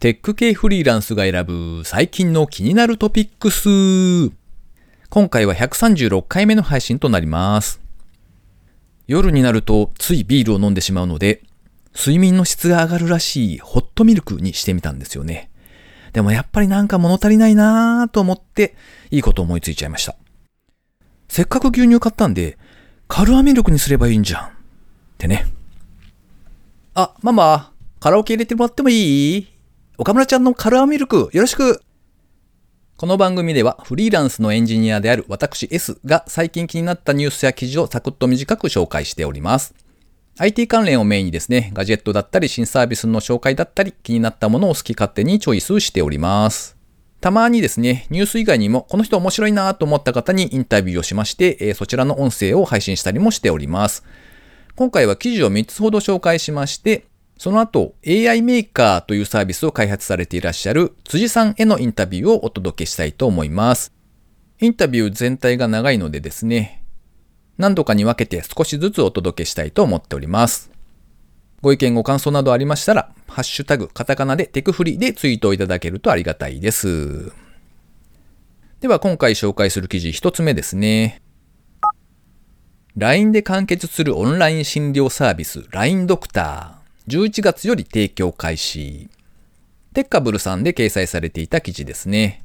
テック系フリーランスが選ぶ最近の気になるトピックス。今回は136回目の配信となります。夜になるとついビールを飲んでしまうので、睡眠の質が上がるらしいホットミルクにしてみたんですよね。でもやっぱりなんか物足りないなぁと思って、いいこと思いついちゃいました。せっかく牛乳買ったんで、カルアミルクにすればいいんじゃん。ってね。あ、ママ、カラオケ入れてもらってもいい？岡村ちゃんのカルアミルク、よろしくこの番組ではフリーランスのエンジニアである私 S が最近気になったニュースや記事をサクッと短く紹介しております。IT 関連をメインにですね、ガジェットだったり新サービスの紹介だったり気になったものを好き勝手にチョイスしております。たまにですね、ニュース以外にもこの人面白いなと思った方にインタビューをしまして、そちらの音声を配信したりもしております。今回は記事を3つほど紹介しまして、その後、AI メーカーというサービスを開発されていらっしゃる辻さんへのインタビューをお届けしたいと思います。インタビュー全体が長いのでですね、何度かに分けて少しずつお届けしたいと思っております。ご意見ご感想などありましたら、ハッシュタグ、カタカナでテクフリでツイートをいただけるとありがたいです。では今回紹介する記事一つ目ですね。LINE で完結するオンライン診療サービス LINE ドクター。11月より提供開始。テッカブルさんで掲載されていた記事ですね。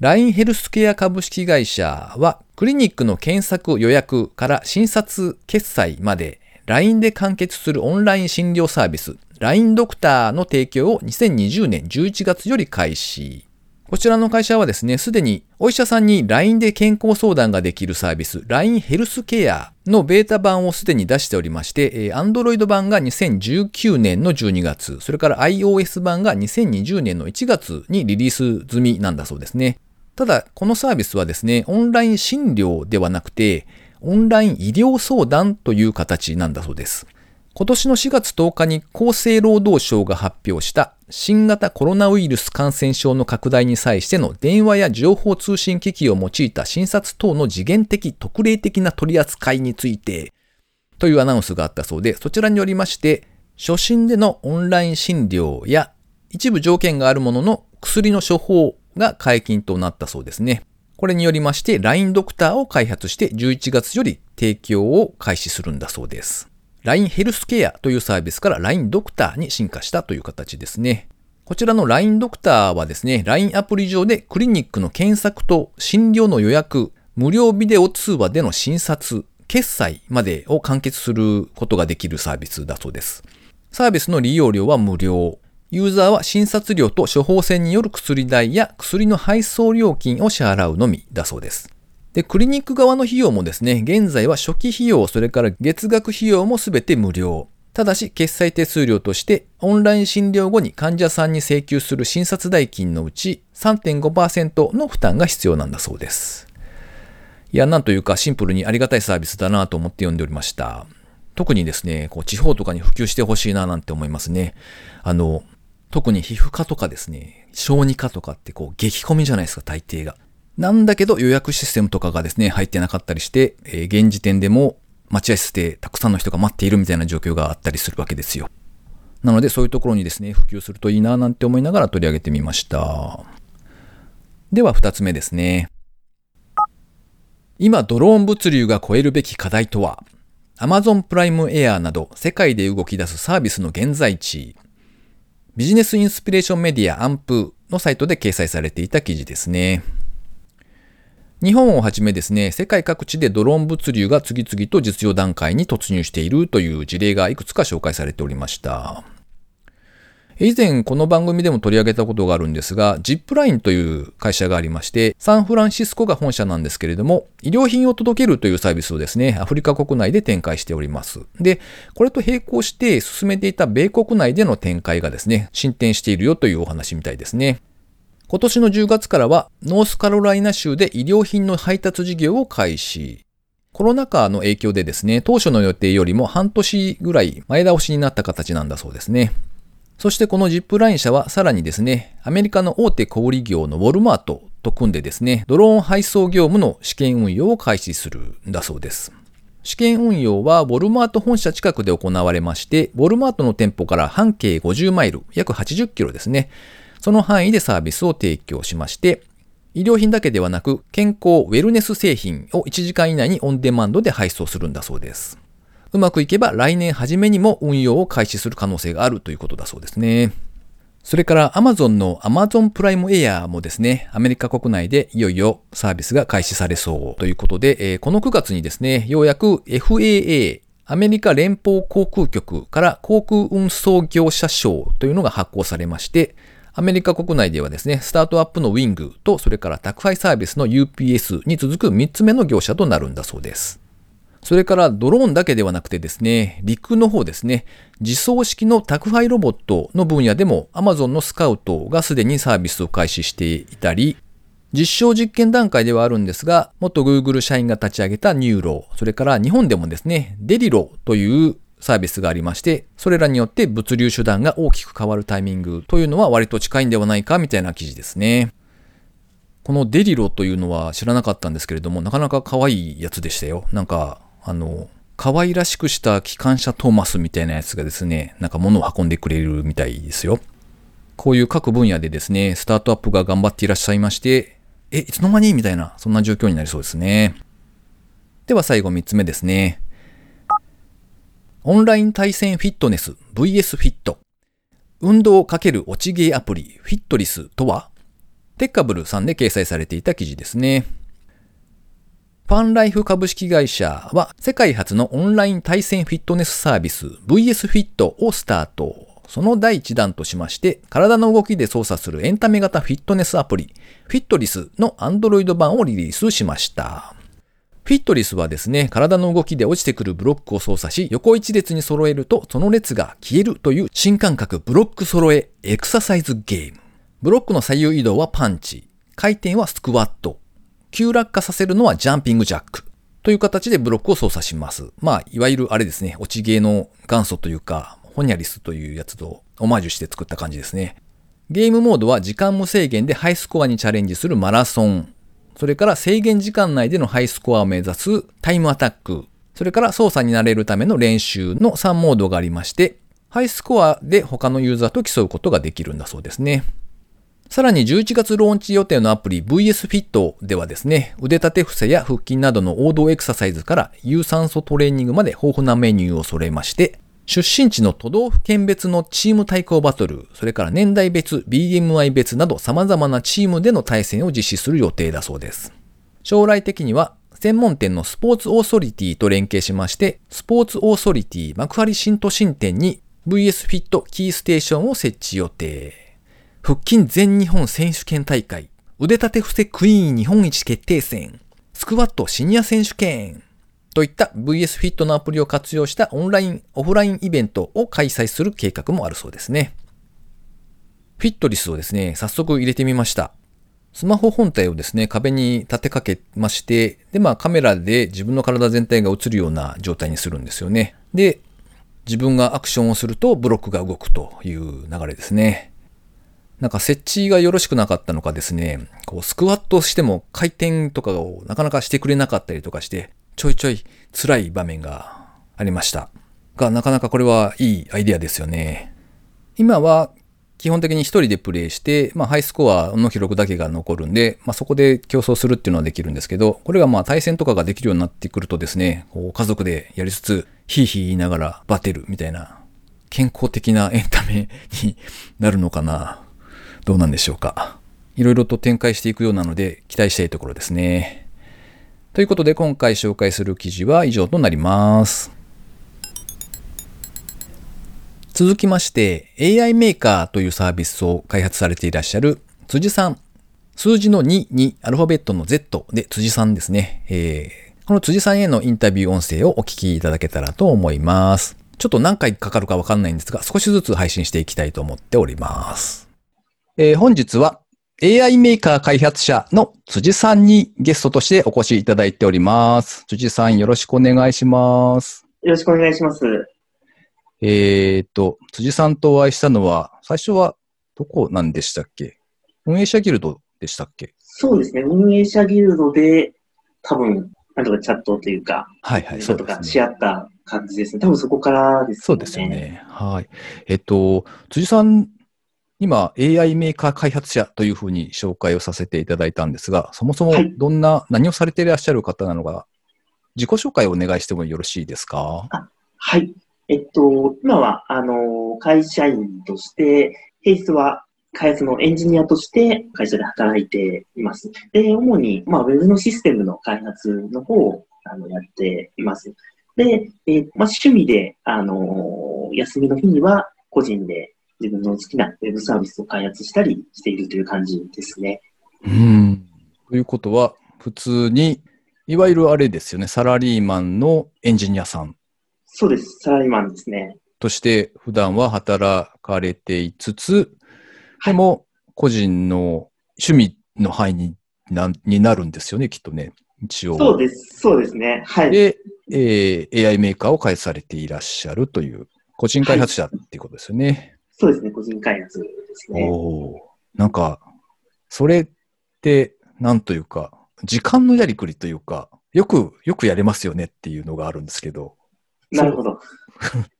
LINE ヘルスケア株式会社はクリニックの検索予約から診察決済まで LINE で完結するオンライン診療サービス LINE ドクターの提供を2020年11月より開始。こちらの会社はですね、すでにお医者さんに LINE で健康相談ができるサービス LINE ヘルスケアのベータ版をすでに出しておりまして、Android 版が2019年の12月、それから iOS 版が2020年の1月にリリース済みなんだそうですね。ただ、このサービスはですね、オンライン診療ではなくて、オンライン医療相談という形なんだそうです。今年の4月10日に厚生労働省が発表した新型コロナウイルス感染症の拡大に際しての電話や情報通信機器を用いた診察等の次元的特例的な取り扱いについてというアナウンスがあったそうで、そちらによりまして、初診でのオンライン診療や一部条件があるものの薬の処方が解禁となったそうですね。これによりまして LINE ドクターを開発して11月より提供を開始するんだそうです。LINE ヘルスケアというサービスから LINE ドクターに進化したという形ですね。こちらの LINE ドクターはですね、LINE アプリ上でクリニックの検索と診療の予約、無料ビデオ通話での診察、決済までを完結することができるサービスだそうです。サービスの利用料は無料。ユーザーは診察料と処方箋による薬代や薬の配送料金を支払うのみだそうです。で、クリニック側の費用もですね、現在は初期費用、それから月額費用もすべて無料。ただし、決済手数料として、オンライン診療後に患者さんに請求する診察代金のうち3.5%の負担が必要なんだそうです。いや、なんというかシンプルにありがたいサービスだなと思って読んでおりました。特にですね、こう地方とかに普及してほしいななんて思いますね。あの、特に皮膚科とかですね、小児科とかってこう激混みじゃないですか、大抵が。なんだけど予約システムとかがですね、入ってなかったりして、えー、現時点でも待合室でたくさんの人が待っているみたいな状況があったりするわけですよ。なのでそういうところにですね、普及するといいななんて思いながら取り上げてみました。では二つ目ですね。今ドローン物流が超えるべき課題とは Amazon プライムエアなど世界で動き出すサービスの現在地。ビジネスインスピレーションメディアアンプのサイトで掲載されていた記事ですね。日本をはじめですね、世界各地でドローン物流が次々と実用段階に突入しているという事例がいくつか紹介されておりました。以前この番組でも取り上げたことがあるんですが、ジップラインという会社がありまして、サンフランシスコが本社なんですけれども、医療品を届けるというサービスをですね、アフリカ国内で展開しております。で、これと並行して進めていた米国内での展開がですね、進展しているよというお話みたいですね。今年の10月からはノースカロライナ州で医療品の配達事業を開始。コロナ禍の影響でですね、当初の予定よりも半年ぐらい前倒しになった形なんだそうですね。そしてこのジップライン社はさらにですね、アメリカの大手小売業のウォルマートと組んでですね、ドローン配送業務の試験運用を開始するんだそうです。試験運用はウォルマート本社近くで行われまして、ウォルマートの店舗から半径50マイル、約80キロですね。その範囲でサービスを提供しまして、医療品だけではなく、健康、ウェルネス製品を1時間以内にオンデマンドで配送するんだそうです。うまくいけば来年初めにも運用を開始する可能性があるということだそうですね。それから Amazon の Amazon プライムエアもですね、アメリカ国内でいよいよサービスが開始されそうということで、この9月にですね、ようやく FAA、アメリカ連邦航空局から航空運送業者賞というのが発行されまして、アメリカ国内ではですね、スタートアップのウィングと、それから宅配サービスの UPS に続く3つ目の業者となるんだそうです。それからドローンだけではなくてですね、陸の方ですね、自走式の宅配ロボットの分野でも Amazon のスカウトがすでにサービスを開始していたり、実証実験段階ではあるんですが、元 Google 社員が立ち上げたニューロそれから日本でもですね、デリロというサービスがありまして、それらによって物流手段が大きく変わるタイミングというのは割と近いんではないかみたいな記事ですね。このデリロというのは知らなかったんですけれども、なかなか可愛いやつでしたよ。なんか、あの、可愛らしくした機関車トーマスみたいなやつがですね、なんか物を運んでくれるみたいですよ。こういう各分野でですね、スタートアップが頑張っていらっしゃいまして、え、いつの間にみたいな、そんな状況になりそうですね。では最後3つ目ですね。オンライン対戦フィットネス VS フィット。運動をかける落ちゲーアプリフィットリスとはテッカブルさんで掲載されていた記事ですね。ファンライフ株式会社は世界初のオンライン対戦フィットネスサービス VS フィットをスタート。その第一弾としまして、体の動きで操作するエンタメ型フィットネスアプリ、フィットリスの Android 版をリリースしました。フィットリスはですね、体の動きで落ちてくるブロックを操作し、横一列に揃えるとその列が消えるという新感覚ブロック揃えエクササイズゲーム。ブロックの左右移動はパンチ、回転はスクワット、急落下させるのはジャンピングジャック。という形でブロックを操作します。まあ、いわゆるあれですね、落ちゲーの元祖というか、ホニャリスというやつとオマージュして作った感じですね。ゲームモードは時間無制限でハイスコアにチャレンジするマラソン。それから制限時間内でのハイスコアを目指すタイムアタック。それから操作になれるための練習の3モードがありまして、ハイスコアで他のユーザーと競うことができるんだそうですね。さらに11月ローンチ予定のアプリ VS Fit ではですね、腕立て伏せや腹筋などの王道エクササイズから有酸素トレーニングまで豊富なメニューを揃えまして、出身地の都道府県別のチーム対抗バトル、それから年代別、BMI 別など様々なチームでの対戦を実施する予定だそうです。将来的には専門店のスポーツオーソリティと連携しまして、スポーツオーソリティ幕張新都心店に VS フィットキーステーションを設置予定。腹筋全日本選手権大会、腕立て伏せクイーン日本一決定戦、スクワットシニア選手権、といった VS フィットのアプリを活用したオンライン、オフラインイベントを開催する計画もあるそうですね。フィットリスをですね、早速入れてみました。スマホ本体をですね、壁に立てかけまして、で、まあカメラで自分の体全体が映るような状態にするんですよね。で、自分がアクションをするとブロックが動くという流れですね。なんか設置がよろしくなかったのかですね、こうスクワットしても回転とかをなかなかしてくれなかったりとかして、ちょいちょい辛い場面がありました。が、なかなかこれはいいアイデアですよね。今は基本的に一人でプレイして、まあ、ハイスコアの記録だけが残るんで、まあ、そこで競争するっていうのはできるんですけど、これがまあ対戦とかができるようになってくるとですね、こう家族でやりつつ、ヒーヒー言いながらバテるみたいな、健康的なエンタメになるのかな。どうなんでしょうか。いろいろと展開していくようなので期待したいところですね。ということで今回紹介する記事は以上となります。続きまして AI メーカーというサービスを開発されていらっしゃる辻さん。数字の2にアルファベットの Z で辻さんですね。えー、この辻さんへのインタビュー音声をお聞きいただけたらと思います。ちょっと何回かかるかわかんないんですが、少しずつ配信していきたいと思っております。えー、本日は AI メーカー開発者の辻さんにゲストとしてお越しいただいております。辻さんよろしくお願いします。よろしくお願いします。えっと、辻さんとお会いしたのは、最初はどこなんでしたっけ？運営者ギルドでしたっけ？そうですね。運営者ギルドで多分なんとかチャットというか、はいはい、そうとかし合った感じですね。多分そこからですね。そうですよね。はい。えっと、辻さん、今、AI メーカー開発者というふうに紹介をさせていただいたんですが、そもそもどんな、はい、何をされていらっしゃる方なのか、自己紹介をお願いしてもよろしいですか？はい。えっと、今は、あの、会社員として、平日は開発のエンジニアとして会社で働いています。で、主に、まあ、ウェブのシステムの開発の方をあのやっています。で、えー、まあ、趣味で、あのー、休みの日には個人で自分の好きなウェブサービスを開発したりしているという感じですね。うん。ということは、普通に、いわゆるあれですよね、サラリーマンのエンジニアさん。そうです、サラリーマンですね。として普段は働かれていつつ、でも、個人の趣味の範囲になになるんですよね、きっとね。一応。そうです、そうですね。はい。で、えー、AI メーカーを開発されていらっしゃるという、個人開発者っていうことですよね。はい、そうですね、個人開発ですね。おなんか、それって、なんというか、時間のやりくりというか、よく、よくやれますよねっていうのがあるんですけど。なるほど。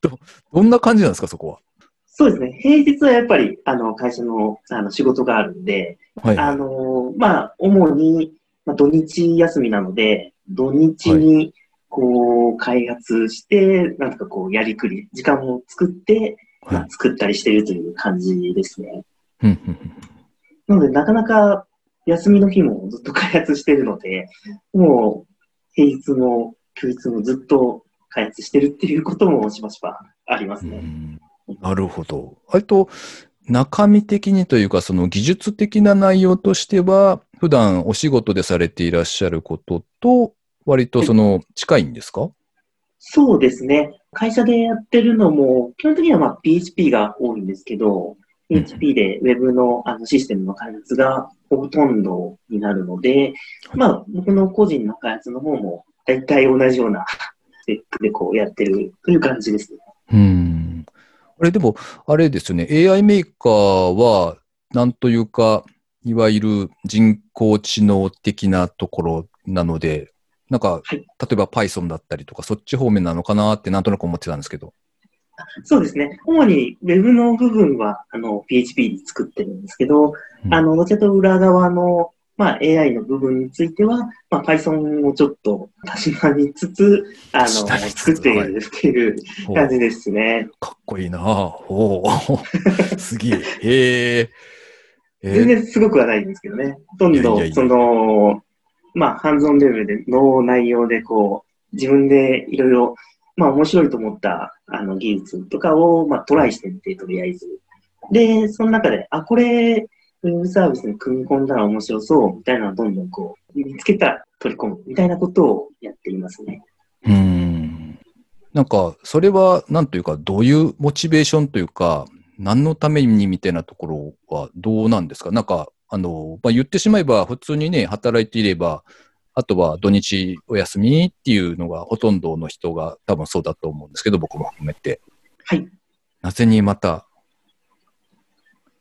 ど、どんな感じなんですか、そこは？そうですね。平日はやっぱり、あの、会社の、あの、仕事があるんで、はい、あの、まあ、主に、まあ、土日休みなので、土日に、こう、開発して、なんとかこう、やりくり、時間を作って、まあ、作ったりしてるという感じですね。なので、なかなか休みの日もずっと開発してるので、もう、平日も休日もずっと開発してるっていうこともしばしばありますね。なるほど。割と中身的にというか、その技術的な内容としては、普段お仕事でされていらっしゃることと、割とその近いんですか？そうですね。会社でやってるのも、基本的にはまあ PHP が多いんですけど、PHP で Web のあのシステムの開発がほとんどになるので、まあ僕の個人の開発の方も大体同じようなスペックでこうやってるという感じですね。うんあれでも、あれですよね。AI メーカーは、なんというか、いわゆる人工知能的なところなので、なんか、はい、例えば Python だったりとか、そっち方面なのかなってなんとなく思ってたんですけど。そうですね。主に Web の部分はあの PHP で作ってるんですけど、うん、あの、どちらと裏側のまあ、AI の部分については、まあ、Python をちょっとたしなみつつ、あの、作っているっていう感じですね。かっこいいなお すげえ。へえ。全然すごくはないんですけどね。ほとんど、その、まあ、ハンズオンレベルでの内容で、こう、自分でいろいろ、まあ、面白いと思ったあの技術とかを、まあ、トライしてみて、とりあえず。で、その中で、あ、これ、ウェブサービスに組み込んだら面白そうみたいなのをどんどんこう、見つけたら取り込むみたいなことをやっていますね。うん。なんか、それは、なんというか、どういうモチベーションというか、何のためにみたいなところはどうなんですか？なんか、あの、まあ、言ってしまえば、普通にね、働いていれば、あとは土日お休みっていうのがほとんどの人が多分そうだと思うんですけど、僕も含めて。はい。なぜにまた？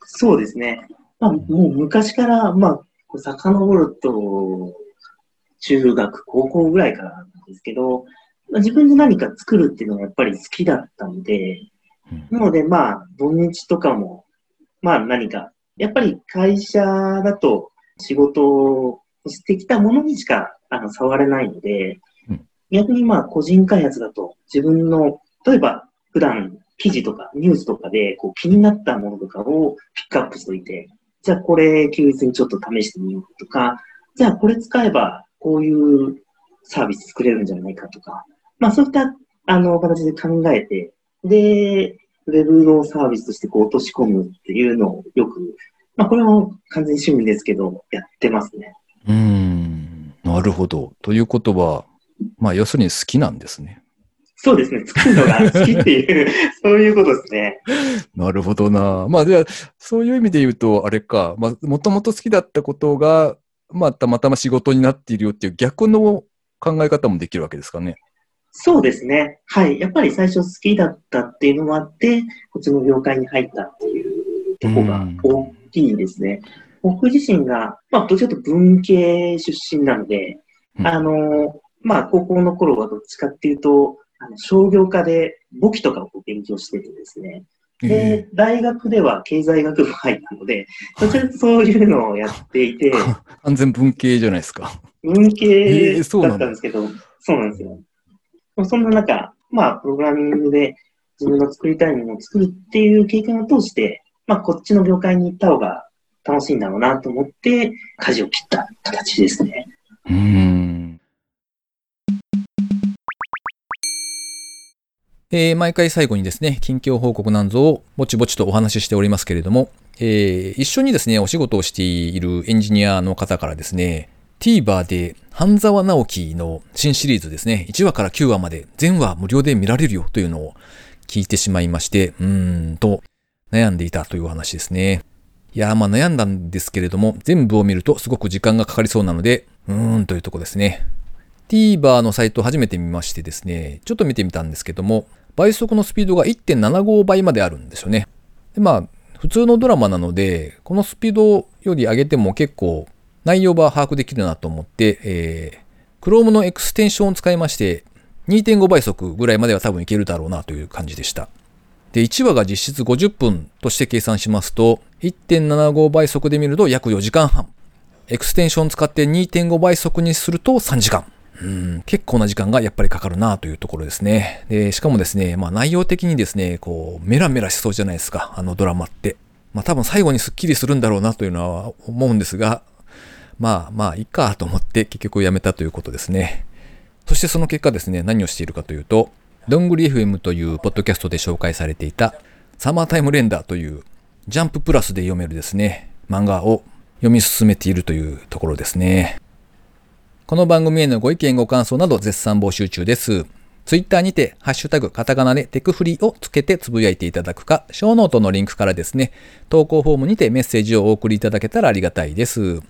そうですね。まあ、もう昔から、まあ、遡ると、中学、高校ぐらいからなんですけど、まあ、自分で何か作るっていうのがやっぱり好きだったので、なのでまあ、土日とかも、まあ何か、やっぱり会社だと仕事をしてきたものにしかあの触れないので、逆にまあ個人開発だと自分の、例えば普段記事とかニュースとかでこう気になったものとかをピックアップしておいて、じゃあこれ休日にちょっと試してみようとか、じゃあこれ使えばこういうサービス作れるんじゃないかとか、まあそういったあの形で考えて、で、ウェブのサービスとしてこう落とし込むっていうのをよく、まあこれも完全に趣味ですけど、やってますね。うん、なるほど。ということは、まあ要するに好きなんですね。そうですね。作るのが好きっていう そういうことですね。なるほどな。まあ、じゃあ、そういう意味で言うと、あれか、まあ、もともと好きだったことが、まあ、たまたま仕事になっているよっていう逆の考え方もできるわけですかね。そうですね。はい。やっぱり最初好きだったっていうのもあって、こっちの業界に入ったっていうところが大きいですね。僕自身が、まあ、どちらかと文系出身なので、あの、まあ、高校の頃はどっちかっていうと、あの商業科で簿記とかを勉強しててですね。で、大学では経済学部入ったので、どちらかそういうのをやっていて。完全文系じゃないですか。文系だったんですけど、そうなんですよ。そんな中、まあ、プログラミングで自分の作りたいものを作るっていう経験を通して、まあ、こっちの業界に行った方が楽しいんだろうなと思って、舵を切った形ですね。うん。えー、毎回最後にですね、近況報告なんぞをぼちぼちとお話ししておりますけれども、えー、一緒にですね、お仕事をしているエンジニアの方からですね、TVer で半沢直樹の新シリーズですね、1話から9話まで全話無料で見られるよというのを聞いてしまいまして、うーんと悩んでいたという話ですね。いやーまあ悩んだんですけれども、全部を見るとすごく時間がかかりそうなので、うーんというとこですね。TVer のサイトを初めて見ましてですね、ちょっと見てみたんですけども、倍速のスピードが1.75倍まであるんですよね。でまあ、普通のドラマなので、このスピードより上げても結構内容は把握できるなと思って、えー、Chrome のエクステンションを使いまして、2.5倍速ぐらいまでは多分いけるだろうなという感じでした。で、1話が実質50分として計算しますと、1.75倍速で見ると約4時間半。エクステンションを使って2.5倍速にすると3時間。うん、結構な時間がやっぱりかかるなというところですね。で、しかもですね、まあ内容的にですね、こう、メラメラしそうじゃないですか、あのドラマって。まあ多分最後にスッキリするんだろうなというのは思うんですが、まあまあいいかと思って結局やめたということですね。そしてその結果ですね、何をしているかというと、どんぐり FM というポッドキャストで紹介されていたサマータイムレンダーというジャンププラスで読めるですね、漫画を読み進めているというところですね。この番組へのご意見ご感想など絶賛募集中です。ツイッターにて、ハッシュタグ、カタカナでテクフリをつけてつぶやいていただくか、ショーノートのリンクからですね、投稿フォームにてメッセージをお送りいただけたらありがたいです。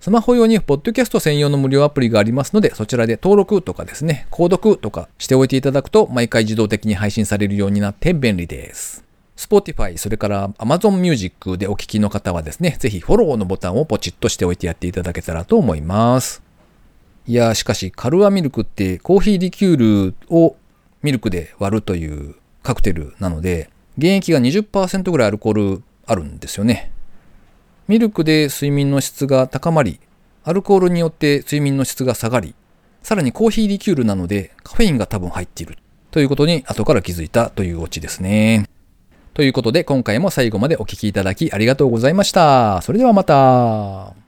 スマホ用にポッドキャスト専用の無料アプリがありますので、そちらで登録とかですね、購読とかしておいていただくと、毎回自動的に配信されるようになって便利です。Spotify、それから Amazon Music でお聞きの方はですね、ぜひフォローのボタンをポチッとしておいてやっていただけたらと思います。いや、しかし、カルアミルクってコーヒーリキュールをミルクで割るというカクテルなので、原液が20%ぐらいアルコールあるんですよね。ミルクで睡眠の質が高まり、アルコールによって睡眠の質が下がり、さらにコーヒーリキュールなのでカフェインが多分入っているということに後から気づいたというオチですね。ということで今回も最後までお聴きいただきありがとうございました。それではまた。